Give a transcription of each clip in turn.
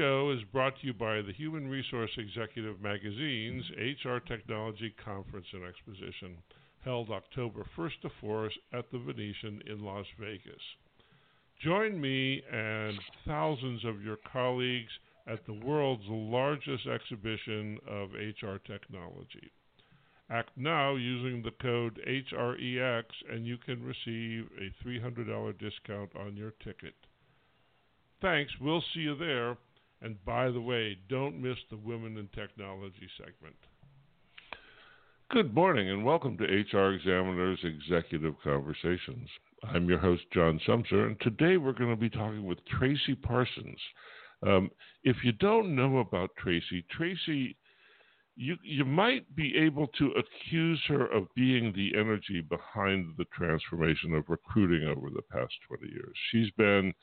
Show is brought to you by the Human Resource Executive Magazine's HR Technology Conference and Exposition, held October 1st to 4th at the Venetian in Las Vegas. Join me and thousands of your colleagues at the world's largest exhibition of HR technology. Act now using the code HREX and you can receive a $300 discount on your ticket. Thanks. We'll see you there. And by the way, don't miss the Women in Technology segment. Good morning and welcome to HRExaminer's Executive Conversations. I'm your host, John Sumser, and today we're going to be talking with Tracey Parsons. Um, if you don't know about Tracey, Tracey, you, you might be able to accuse her of being the energy behind the transformation of recruiting over the past 20 years. She's been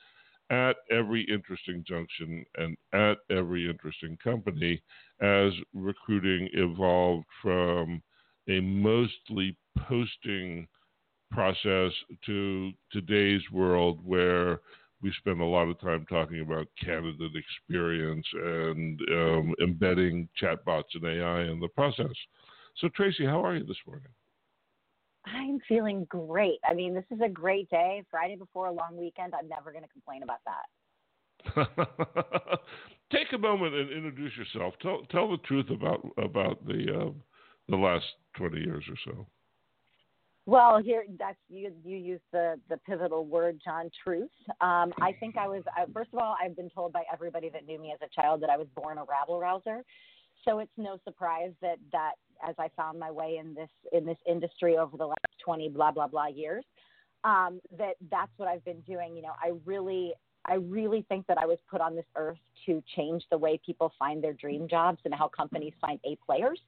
at every interesting junction and at every interesting company as recruiting evolved from a mostly posting process to today's world where we spend a lot of time talking about candidate experience and um, embedding chatbots and AI in the process. So, Tracey, how are you this morning? I'm feeling great. I mean, this is a great day. Friday before a long weekend. I'm never going to complain about that. Take a moment and introduce yourself. Tell tell the truth about about the uh, the last twenty years or so. Well, here that's you. You use the the pivotal word, John. Truth. Um, I think I was. Uh, first of all, I've been told by everybody that knew me as a child that I was born a rabble rouser. So it's no surprise that that as I found my way in this in this industry over the last 20 blah blah blah years. Um, that that's what I've been doing. You know, I really I really think that I was put on this earth to change the way people find their dream jobs and how companies find A players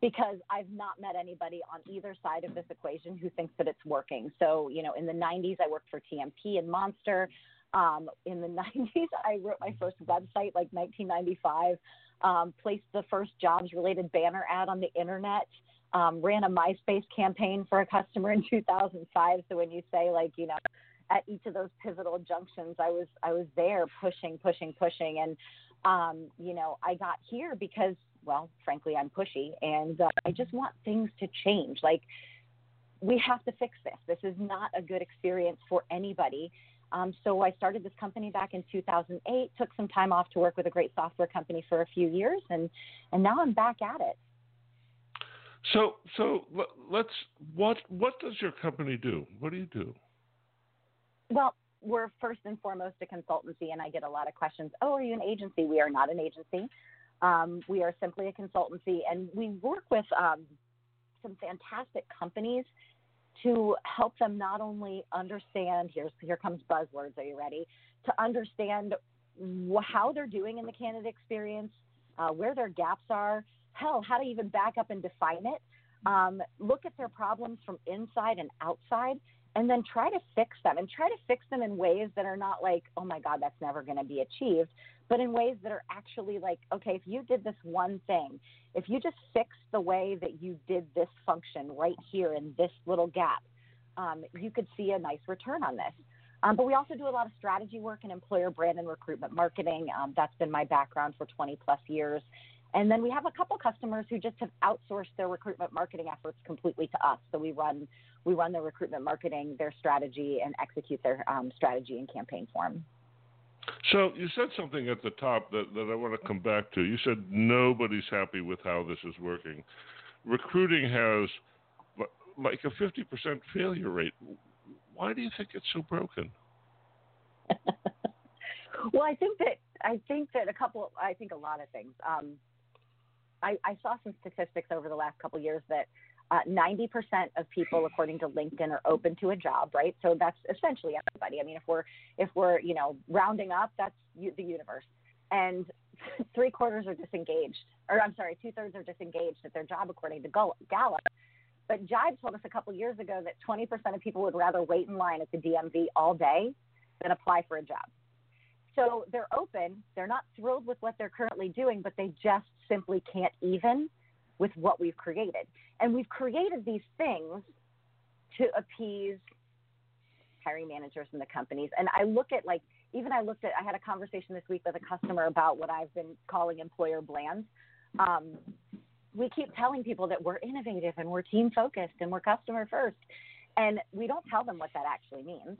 because I've not met anybody on either side of this equation who thinks that it's working. So, you know, in the 90s, I worked for TMP and Monster. Um, in the 90s, I wrote my first website, like 1995 um, placed the first jobs related banner ad on the internet, um, ran a MySpace campaign for a customer in 2005. So when you say like, you know, at each of those pivotal junctions, I was I was there pushing, pushing, pushing, and um, you know, I got here because, well, frankly, I'm pushy, and uh, I just want things to change. Like, we have to fix this. This is not a good experience for anybody. Um, so I started this company back in 2008. Took some time off to work with a great software company for a few years, and and now I'm back at it. So so let's what what does your company do? What do you do? Well, we're first and foremost a consultancy, and I get a lot of questions. Oh, are you an agency? We are not an agency. Um, we are simply a consultancy, and we work with um, some fantastic companies to help them not only understand here's here comes buzzwords are you ready? To understand how they're doing in the candidate experience uh, where their gaps are hell how to even back up and define it. Um, look at their problems from inside and outside and then try to fix them and try to fix them in ways that are not like oh my god that's never going to be achieved but in ways that are actually like okay if you did this one thing if you just fix the way that you did this function right here in this little gap, um, you could see a nice return on this. Um, but we also do a lot of strategy work in employer brand and recruitment marketing. Um, that's been my background for 20 plus years. And then we have a couple customers who just have outsourced their recruitment marketing efforts completely to us. So we run we run their recruitment marketing, their strategy, and execute their um, strategy and campaign form. So you said something at the top that, that I want to come back to. You said nobody's happy with how this is working. Recruiting has like a 50% failure rate. Why do you think it's so broken? well, I think that I think that a couple. I think a lot of things. Um, I, I saw some statistics over the last couple years that uh, 90% of people, according to LinkedIn, are open to a job, right? So that's essentially everybody. I mean, if we're if we're you know rounding up, that's the universe, and three quarters are disengaged, or I'm sorry, two thirds are disengaged at their job, according to Gallup. But Jive told us a couple years ago that 20% of people would rather wait in line at the DMV all day than apply for a job. So they're open. They're not thrilled with what they're currently doing, but they just simply can't even with what we've created. And we've created these things to appease hiring managers in the companies. And I look at like even I looked at I had a conversation this week with a customer about what I've been calling employer bland. Um, we keep telling people that we're innovative and we're team focused and we're customer first, and we don't tell them what that actually means.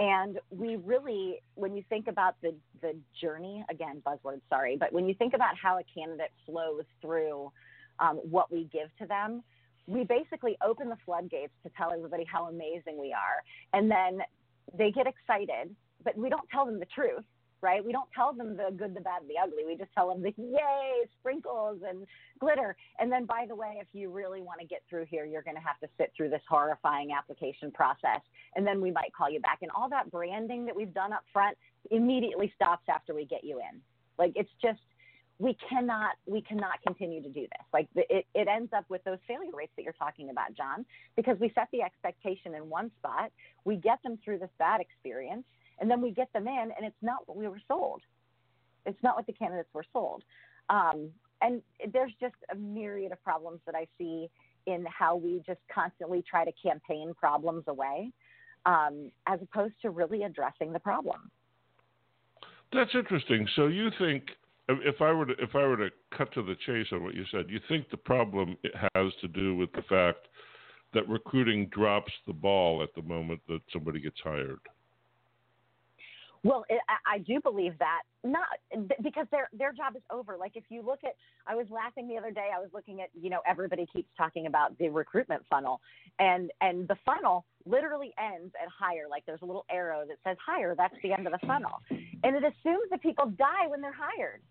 And we really, when you think about the the journey, again, buzzword, sorry, but when you think about how a candidate flows through um, what we give to them, we basically open the floodgates to tell everybody how amazing we are. And then they get excited, but we don't tell them the truth, right? We don't tell them the good, the bad, the ugly. We just tell them the yay, sprinkles and glitter. And then, by the way, if you really want to get through here, you're going to have to sit through this horrifying application process. And then we might call you back. And all that branding that we've done up front immediately stops after we get you in. Like it's just we cannot we cannot continue to do this like it, it ends up with those failure rates that you're talking about john because we set the expectation in one spot we get them through this bad experience and then we get them in and it's not what we were sold. It's not what the candidates were sold. Um, and there's just a myriad of problems that i see in how we just constantly try to campaign problems away um, as opposed to really addressing the problem. That's interesting. So you think if I were to if I were to cut to the chase on what you said, you think the problem has to do with the fact that recruiting drops the ball at the moment that somebody gets hired. Well, it, I do believe that not because their their job is over. Like if you look at, I was laughing the other day. I was looking at, you know, everybody keeps talking about the recruitment funnel, and and the funnel literally ends at hire. Like there's a little arrow that says hire. That's the end of the funnel, and it assumes that people die when they're hired.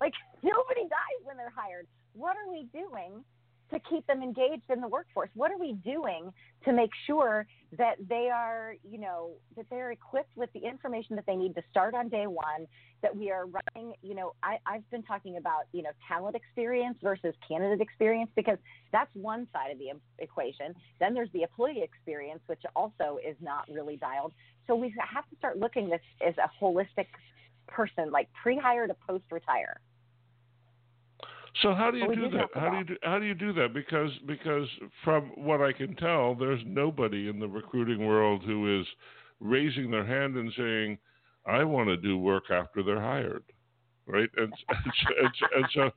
Like nobody dies when they're hired. What are we doing to keep them engaged in the workforce? What are we doing to make sure that they are, you know, that they're equipped with the information that they need to start on day one? That we are running, you know, I, I've been talking about, you know, talent experience versus candidate experience because that's one side of the equation. Then there's the employee experience, which also is not really dialed. So we have to start looking this as a holistic person, like pre-hire to post-retire. So how do you do that? How do you do, how do you do that? Because because from what I can tell, there's nobody in the recruiting world who is raising their hand and saying, "I want to do work after they're hired." Right, and, and, and, and so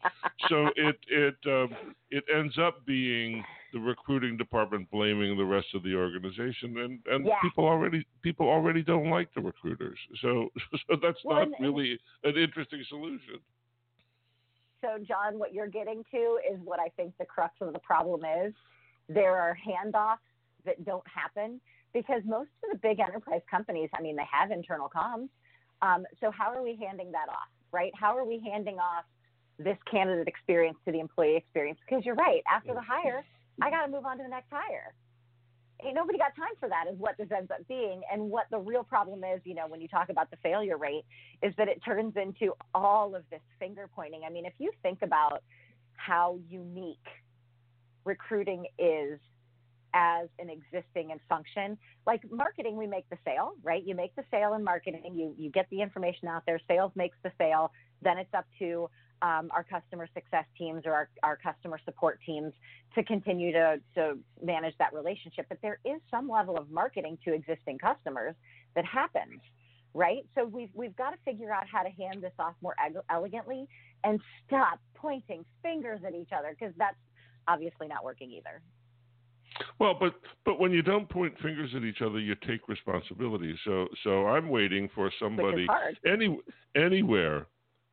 so it it um, it ends up being the recruiting department blaming the rest of the organization, and and yeah. people already people already don't like the recruiters. So so that's well, not really an interesting solution. So, John, what you're getting to is what I think the crux of the problem is. There are handoffs that don't happen because most of the big enterprise companies, I mean, they have internal comms. Um, so, how are we handing that off, right? How are we handing off this candidate experience to the employee experience? Because you're right, after the hire, I got to move on to the next hire ain't nobody got time for that is what this ends up being. And what the real problem is you know when you talk about the failure rate is that it turns into all of this finger pointing. I mean if you think about how unique recruiting is as an existing and function like marketing we make the sale right? You make the sale in marketing you you get the information out there sales makes the sale then it's up to um, our customer success teams or our, our customer support teams to continue to, to manage that relationship. But there is some level of marketing to existing customers that happens, right? So we've, we've got to figure out how to hand this off more elegantly and stop pointing fingers at each other because that's obviously not working either. Well, but but when you don't point fingers at each other, you take responsibility. So so I'm waiting for somebody any anywhere.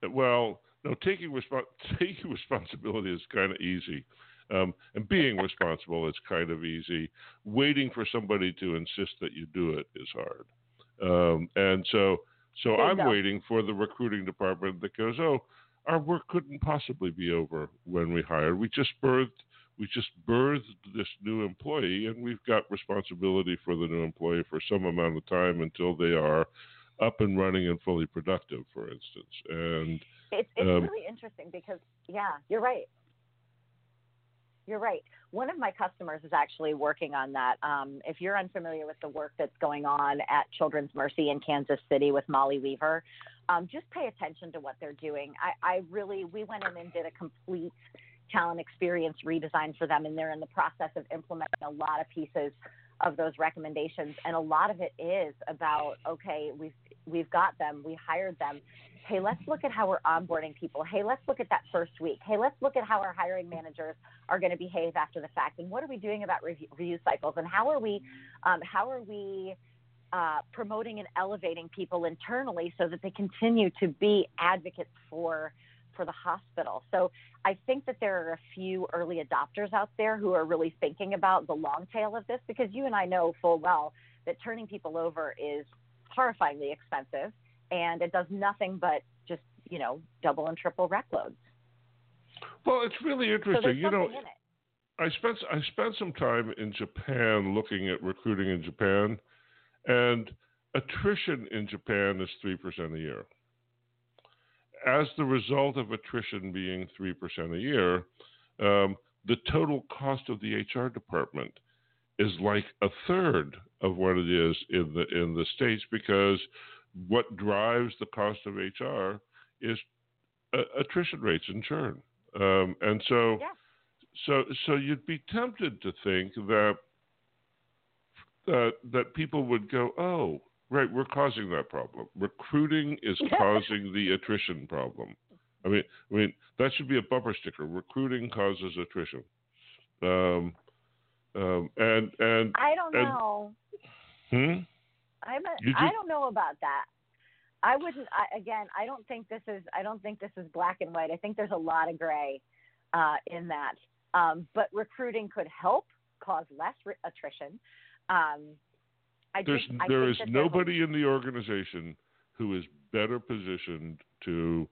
Well, no, taking resp- taking responsibility is kind of easy. Um, and being responsible is kind of easy. Waiting for somebody to insist that you do it is hard. Um, and so, so I'm go. waiting for the recruiting department that goes, "Oh, our work couldn't possibly be over when we hired. We just birthed, we just birthed this new employee, and we've got responsibility for the new employee for some amount of time until they are up and running and fully productive, for instance." And it's, it's um, really interesting because, yeah, you're right. You're right. One of my customers is actually working on that. Um, if you're unfamiliar with the work that's going on at Children's Mercy in Kansas City with Molly Weaver, um, just pay attention to what they're doing. I, I really, we went in and did a complete talent experience redesign for them, and they're in the process of implementing a lot of pieces of those recommendations, and a lot of it is about okay, we've we've got them, we hired them. Hey, let's look at how we're onboarding people. Hey, let's look at that first week. Hey, let's look at how our hiring managers are going to behave after the fact, and what are we doing about review, review cycles, and how are we um, how are we uh, promoting and elevating people internally so that they continue to be advocates for for the hospital. So I think that there are a few early adopters out there who are really thinking about the long tail of this because you and I know full well that turning people over is horrifyingly expensive and it does nothing but just, you know, double and triple rec loads. Well, it's really interesting. So you know, I spent I spent some time in Japan looking at recruiting in Japan, and attrition in Japan is three percent a year as the result of attrition being 3% a year, um, the total cost of the HR department is like a third of what it is in the in the states because what drives the cost of HR is uh, attrition rates and churn, um, and so yeah. so so you'd be tempted to think that that that people would go, oh, Right, we're causing that problem. Recruiting is causing the attrition problem. I mean, I mean that should be a bumper sticker. Recruiting causes attrition. Um, um, and and I don't and, know. Hmm. I'm a, I don't know about that. I wouldn't. I, again, I don't think this is. I don't think this is black and white. I think there's a lot of gray uh, in that. Um, but recruiting could help cause less re- attrition. Um, I there's think, there is nobody in the organization who is better positioned to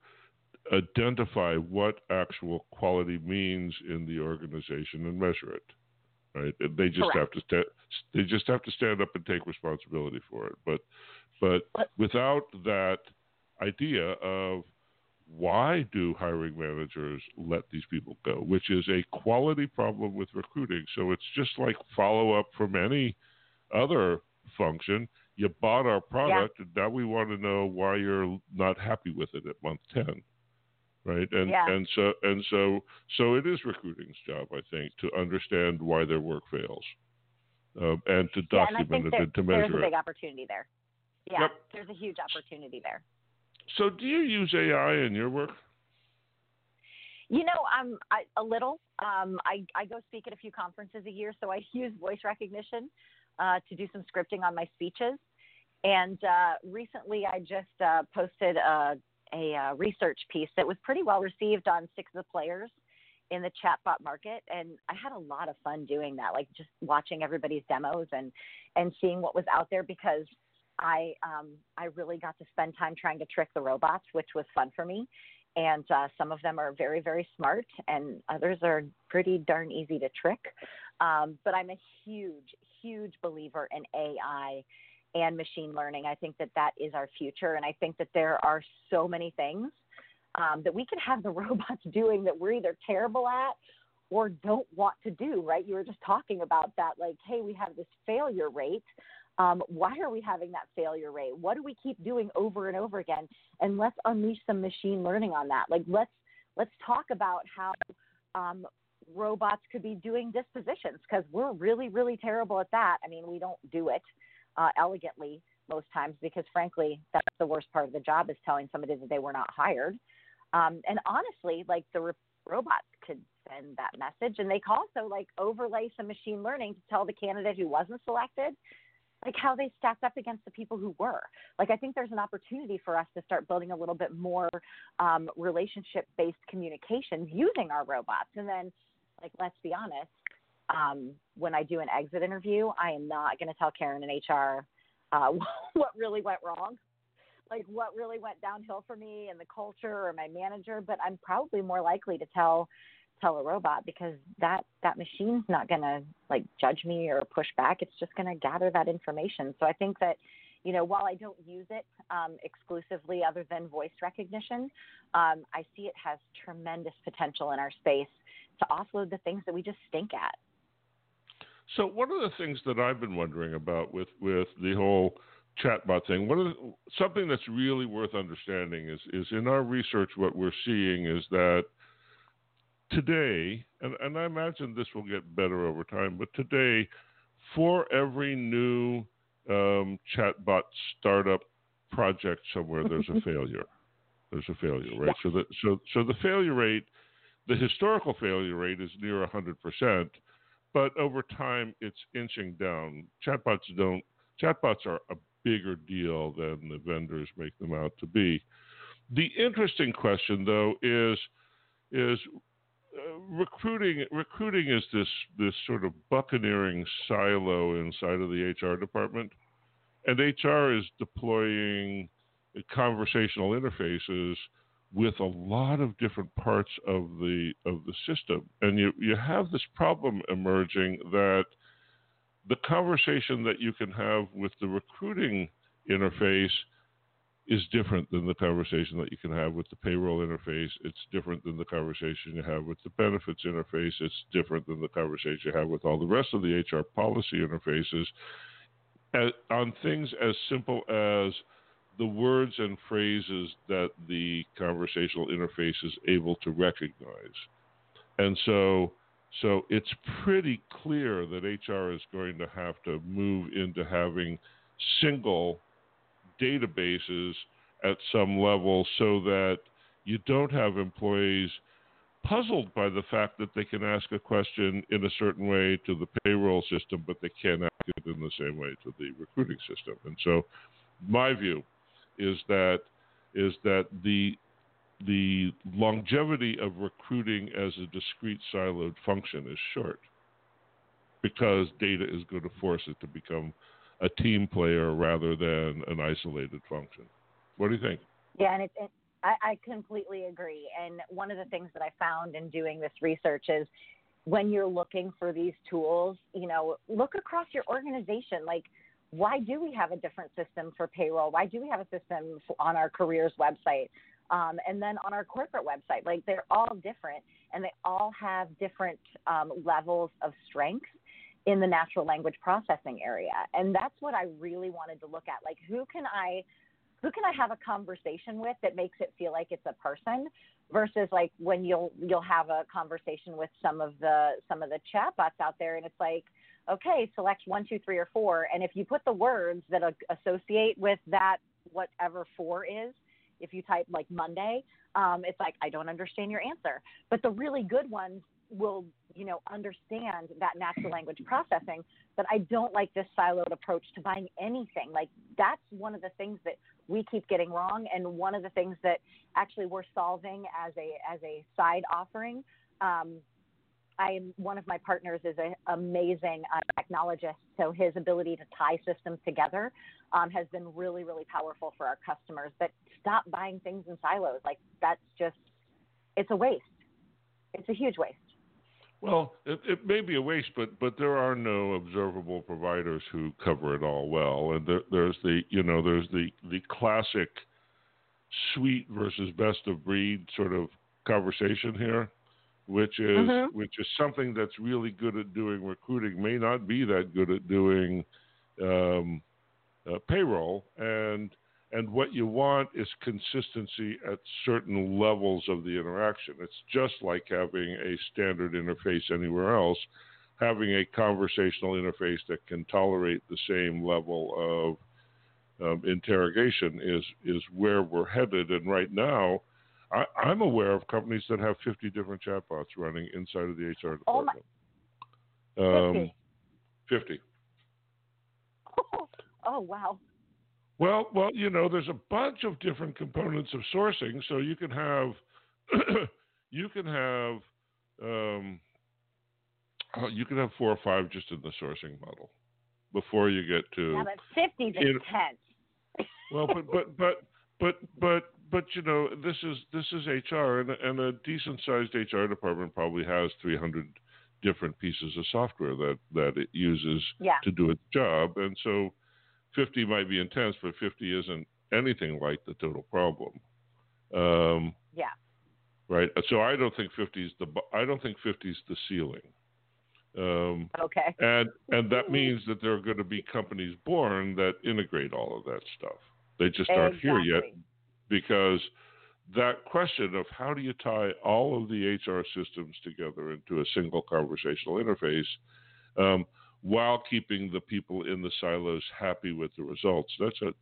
identify what actual quality means in the organization and measure it. Right? They just Correct. have to they just have to stand up and take responsibility for it. But but, but without that idea of why do hiring managers let these people go, which is a quality problem with recruiting. So it's just like follow up from any other function. You bought our product, yeah. and now we want to know why you're not happy with it at month ten, right? And yeah. and so and so so it is recruiting's job, I think, to understand why their work fails, um, and to document yeah, and it and to measure it. There's a big it. opportunity there. Yeah, yep. there's a huge opportunity there. So, do you use AI in your work? You know, I'm I, a little. Um, I I go speak at a few conferences a year, so I use voice recognition uh, to do some scripting on my speeches. And uh, recently, I just uh, posted a, a, uh, research piece that was pretty well received on six of the players in the chatbot market, and I had a lot of fun doing that, like just watching everybody's demos and and seeing what was out there because I um, I really got to spend time trying to trick the robots, which was fun for me. And uh, some of them are very very smart, and others are pretty darn easy to trick. Um, but I'm a huge huge believer in AI and machine learning. I think that that is our future. And I think that there are so many things um, that we can have the robots doing that we're either terrible at or don't want to do, right? You were just talking about that, like, hey, we have this failure rate. Um, why are we having that failure rate? What do we keep doing over and over again? And let's unleash some machine learning on that. Like, let's let's talk about how um, robots could be doing dispositions because we're really, really terrible at that. I mean, we don't do it uh, elegantly most times because, frankly, that's the worst part of the job is telling somebody that they were not hired. Um, and honestly, like the re- robots could send that message, and they could also like overlay some machine learning to tell the candidate who wasn't selected like how they stacked up against the people who were. Like I think there's an opportunity for us to start building a little bit more um, relationship based communications using our robots, and then like, let's be honest. Um, when I do an exit interview, I am not going to tell Karen in HR uh, what really went wrong, like what really went downhill for me and the culture or my manager. But I'm probably more likely to tell tell a robot because that that machine's not going to like judge me or push back. It's just going to gather that information. So I think that you know, while I don't use it um, exclusively other than voice recognition, um, I see it has tremendous potential in our space to offload the things that we just stink at. So one of the things that I've been wondering about with with the whole chatbot thing, one of the, something that's really worth understanding is is in our research what we're seeing is that today, and, and I imagine this will get better over time, but today, for every new um, chatbot startup project somewhere, there's a failure. There's a failure, right? So the so so the failure rate, the historical failure rate is near hundred percent, but over time it's inching down. Chatbots don't. Chatbots are a bigger deal than the vendors make them out to be. The interesting question, though, is is uh, recruiting. Recruiting is this this sort of buccaneering silo inside of the HR department, and HR is deploying conversational interfaces with a lot of different parts of the of the system, and you you have this problem emerging that the conversation that you can have with the recruiting interface is different than the conversation that you can have with the payroll interface. It's different than the conversation you have with the benefits interface. It's different than the conversation you have with all the rest of the HR policy interfaces. On things as simple as the words and phrases that the conversational interface is able to recognize. And so, so it's pretty clear that HR is going to have to move into having single databases at some level so that you don't have employees puzzled by the fact that they can ask a question in a certain way to the payroll system, but they can't ask it in the same way to the recruiting system. And so, my view is that is that the the longevity of recruiting as a discrete siloed function is short because data is going to force it to become a team player rather than an isolated function. What do you think? Yeah, and it's, it, I, I completely agree. And one of the things that I found in doing this research is when you're looking for these tools, you know, look across your organization. Like, why do we have a different system for payroll? Why do we have a system on our careers website? Um, and then on our corporate website, like they're all different and they all have different um, levels of strength in the natural language processing area. And that's what I really wanted to look at. Like, who can I who can I have a conversation with that makes it feel like it's a person versus like when you'll you'll have a conversation with some of the some of the chatbots out there and it's like okay select one two three or four. And if you put the words that associate with that whatever four is if you type like monday um, it's like i don't understand your answer. But the really good ones will you know understand that natural language processing but i don't like this siloed approach to buying anything. Like that's one of the things that we keep getting wrong and one of the things that actually we're solving as a as a side offering um, I'm one of my partners is an amazing uh, technologist, so his ability to tie systems together um, has been really, really powerful for our customers. But stop buying things in silos. Like that's just, it's a waste. It's a huge waste. Well, it, it may be a waste, but but there are no observable providers who cover it all well, and there, there's the you know there's the the classic suite versus best of breed sort of conversation here, which is mm-hmm. which is something that's really good at doing recruiting may not be that good at doing um, uh, payroll, and and what you want is consistency at certain levels of the interaction. It's just like having a standard interface anywhere else. Having a conversational interface that can tolerate the same level of um, interrogation is is where we're headed. And right now, I, am aware of companies that have 50 different chatbots running inside of the HR department. Oh, my. Um, 50. 50. oh wow. Well, well, you know, there's a bunch of different components of sourcing, so you can have you can have um, uh, you can have four or five just in the sourcing model before you get to. Yeah, but fifty's intense. well, but but but but but but you know, this is this is HR, and and a decent sized HR department probably has 300 different pieces of software that that it uses yeah. to do its job, and so 50 might be intense, but 50 isn't anything like the total problem. Um, yeah. Right. So I don't think 50 is the I don't think 50 is the ceiling. Um, okay. And and that means that there are going to be companies born that integrate all of that stuff. They just aren't exactly. here yet because that question of how do you tie all of the HR systems together into a single conversational interface um, while keeping the people in the silos happy with the results? That's a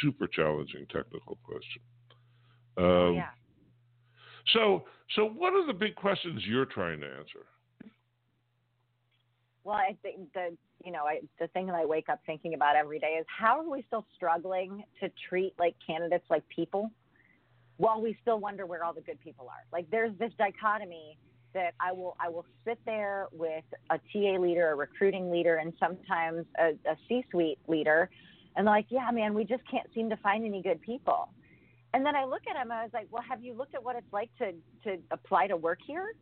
super challenging technical question. Um, oh, yeah. So, so what are the big questions you're trying to answer? Well, I think the you know I, the thing that I wake up thinking about every day is how are we still struggling to treat like candidates like people, while we still wonder where all the good people are. Like there's this dichotomy that I will I will sit there with a TA leader, a recruiting leader, and sometimes a, a C-suite leader, and like, yeah, man, we just can't seem to find any good people. And then I look at them and I was like, well, have you looked at what it's like to to apply to work here?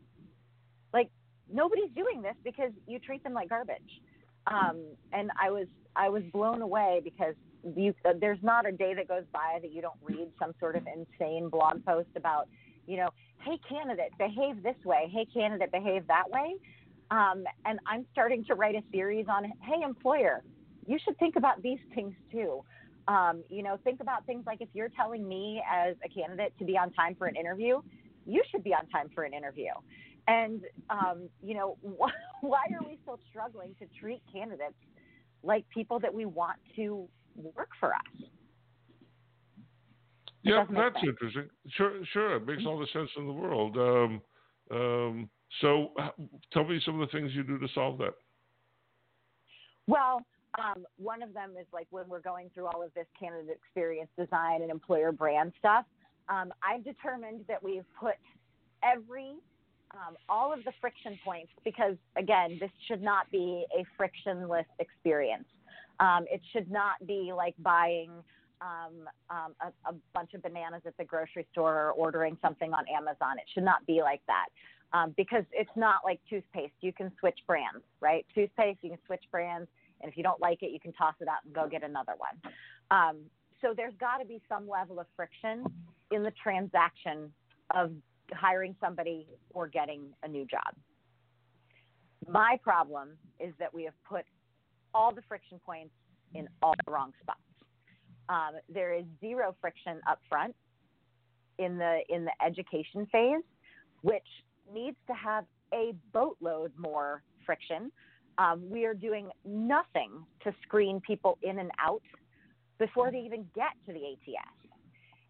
Like nobody's doing this because you treat them like garbage. Um, and I was I was blown away because you uh, there's not a day that goes by that you don't read some sort of insane blog post about you know hey candidate behave this way hey candidate behave that way um, and I'm starting to write a series on hey employer you should think about these things too um, you know, think about things like if you're telling me as a candidate to be on time for an interview, you should be on time for an interview. And, um, you know, wh- why are we still struggling to treat candidates like people that we want to work for us? Yeah, that's sense. interesting. Sure, sure, it makes all the sense in the world. Um, um, so, tell me some of the things you do to solve that. Well, um, one of them is like when we're going through all of this candidate experience design and employer brand stuff. Um, I've determined that we've put every um, all of the friction points because again, this should not be a frictionless experience. Um, it should not be like buying um, um, a, a, bunch of bananas at the grocery store or ordering something on Amazon. It should not be like that. Um, because it's not like toothpaste. You can switch brands, right? Toothpaste, you can switch brands. And if you don't like it, you can toss it out and go get another one. Um, so there's got to be some level of friction in the transaction of hiring somebody or getting a new job. My problem is that we have put all the friction points in all the wrong spots. Um, there is zero friction up front in the in the education phase, which needs to have a boatload more friction um, we are doing nothing to screen people in and out before they even get to the ATS.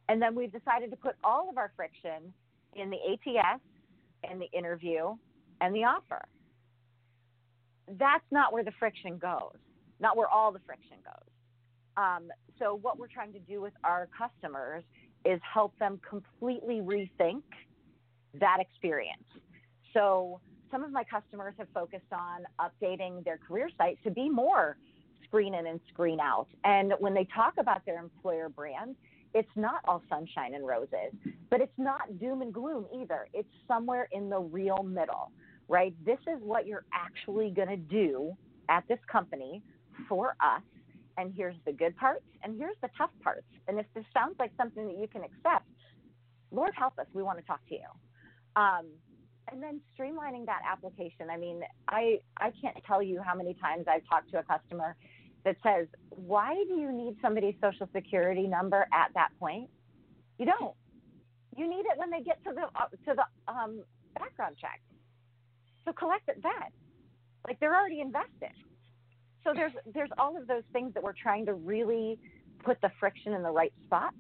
And then we've decided to put all of our friction in the ATS and the interview and the offer. That's not where the friction goes, not where all the friction goes. Um, so, what we're trying to do with our customers is help them completely rethink that experience. So, some of my customers have focused on updating their career site to be more screen in and screen out. And when they talk about their employer brand, it's not all sunshine and roses, but it's not doom and gloom either. It's somewhere in the real middle, right? This is what you're actually going to do at this company for us. And here's the good parts, and here's the tough parts. And if this sounds like something that you can accept, Lord help us, we want to talk to you. Um, and then streamlining that application. I mean, I I can't tell you how many times I've talked to a customer that says, "Why do you need somebody's social security number at that point?" You don't. You need it when they get to the uh, to the um, background check. So collect it then. Like they're already invested. So there's there's all of those things that we're trying to really put the friction in the right spots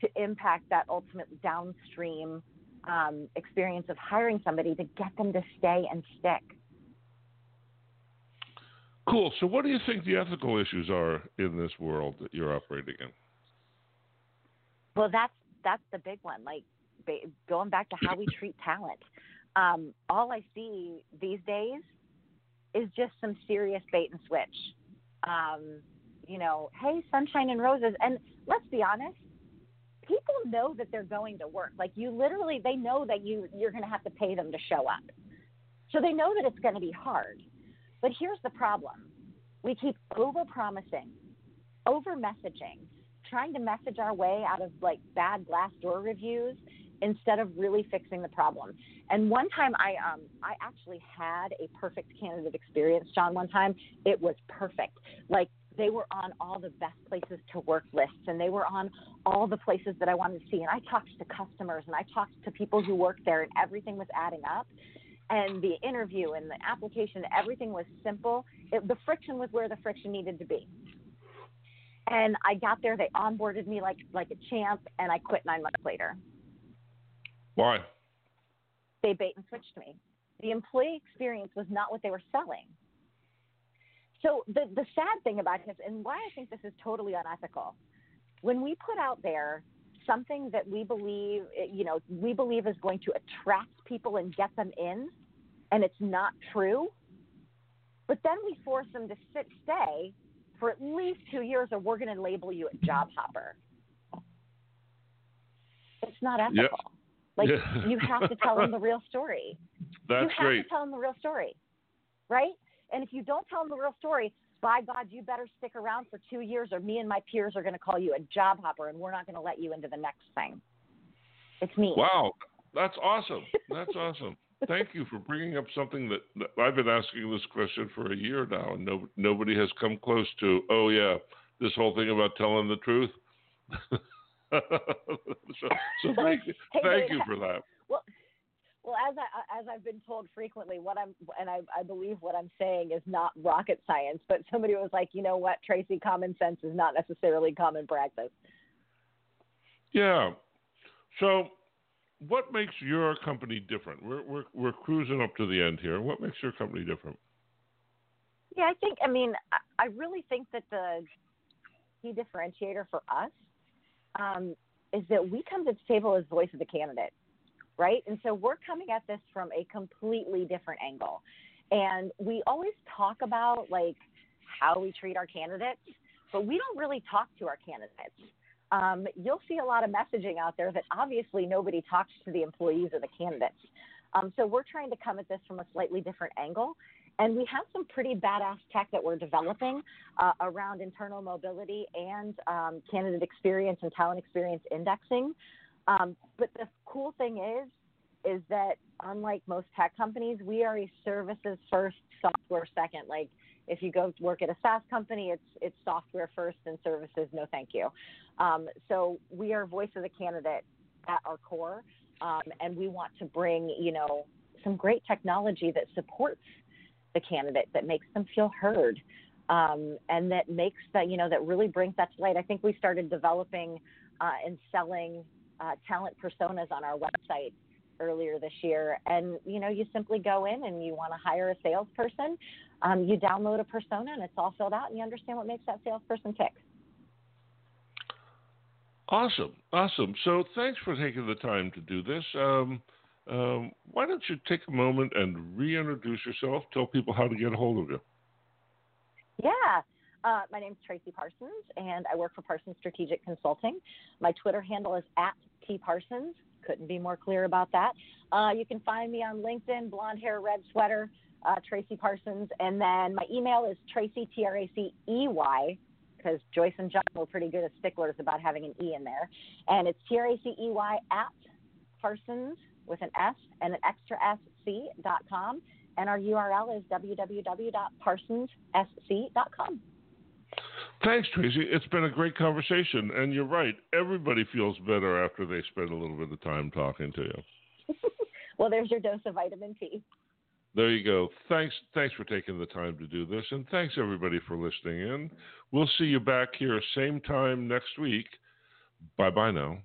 to impact that ultimate downstream um, experience of hiring somebody to get them to stay and stick. Cool. So, what do you think the ethical issues are in this world that you're operating in? Well, that's that's the big one. Like going back to how we treat talent. Um, all I see these days is just some serious bait and switch. Um, you know, hey, sunshine and roses. And let's be honest, people know that they're going to work. Like you literally, they know that you you're going to have to pay them to show up. So they know that it's going to be hard. But here's the problem: we keep over promising, over messaging, trying to message our way out of like bad glass door reviews instead of really fixing the problem. And one time I um I actually had a perfect candidate experience, John, one time. It was perfect. Like they were on all the best places to work lists and they were on all the places that I wanted to see. And I talked to customers and I talked to people who worked there and everything was adding up. And the interview and the application, everything was simple. it, the friction was where the friction needed to be. And I got there. They onboarded me like like a champ, and I quit nine months later. Why? They bait and switched me. The employee experience was not what they were selling. So the the sad thing about this, and why I think this is totally unethical, when we put out there something that we believe, eh, you know, we believe is going to attract people and get them in, and it's not true, but then we force them to sit, stay for at least two years, or we're going to label you a job hopper. It's not ethical. Yep. Like Yeah. you have to tell them the real story. That's you have great. to tell them the real story, right? And if you don't tell them the real story, by God, you better stick around for two years, or me and my peers are going to call you a job hopper, and we're not going to let you into the next thing. It's me. Wow, that's awesome. That's awesome. Thank you for bringing up something that, that I've been asking this question for a year now, and no, nobody has come close to. Oh yeah, this whole thing about telling the truth. so, so thank Hey, thank you for that. Well, as I as I've been told frequently, what I'm and I, I believe what I'm saying is not rocket science, but somebody was like, you know what, Tracey, common sense is not necessarily common practice. Yeah. So, what makes your company different? We're we're we're cruising up to the end here. What makes your company different? Yeah, I think. I mean, I- I really think that the key differentiator for us um, is that we come to the table as voice of the candidate, right? And so we're coming at this from a completely different angle, and we always talk about like how we treat our candidates, but we don't really talk to our candidates. Um, you'll see a lot of messaging out there that obviously nobody talks to the employees or the candidates. Um, so we're trying to come at this from a slightly different angle. And we have some pretty badass tech that we're developing uh, around internal mobility and um, candidate experience and talent experience indexing. Um, but the cool thing is, is that unlike most tech companies, we are a services first, software second. Like if you go work at a SaaS company, it's it's software first and services no thank you. Um, so we are voice of the candidate at our core, um, and we want to bring you know some great technology that supports the candidate that makes them feel heard um, and that makes that you know that really brings that to light. I think we started developing uh, and selling uh, talent personas on our website earlier this year, and you know you simply go in and you want to hire a salesperson, um, you download a persona and it's all filled out, and you understand what makes that salesperson tick. Awesome, awesome. So thanks for taking the time to do this. Um, um, why don't you take a moment and reintroduce yourself? Tell people how to get a hold of you. Yeah. Uh, my is Tracey Parsons, and I work for Parsons Strategic Consulting. My Twitter handle is at T Parsons. Couldn't be more clear about that. Uh, you can find me on LinkedIn, blonde hair, red sweater, uh, Tracey Parsons. And then my email is Tracey, T R A C E Y, because Joyce and John were pretty good as sticklers about having an E in there. And it's T R A C E Y at Parsons with an S and an extra S C dot com. And our URL is www.parsonssc.com. Thanks, Tracey. It's been a great conversation, and you're right. Everybody feels better after they spend a little bit of time talking to you. Well, there's your dose of vitamin T. There you go. Thanks, thanks for taking the time to do this, and thanks everybody for listening in. We'll see you back here same time next week. Bye bye now.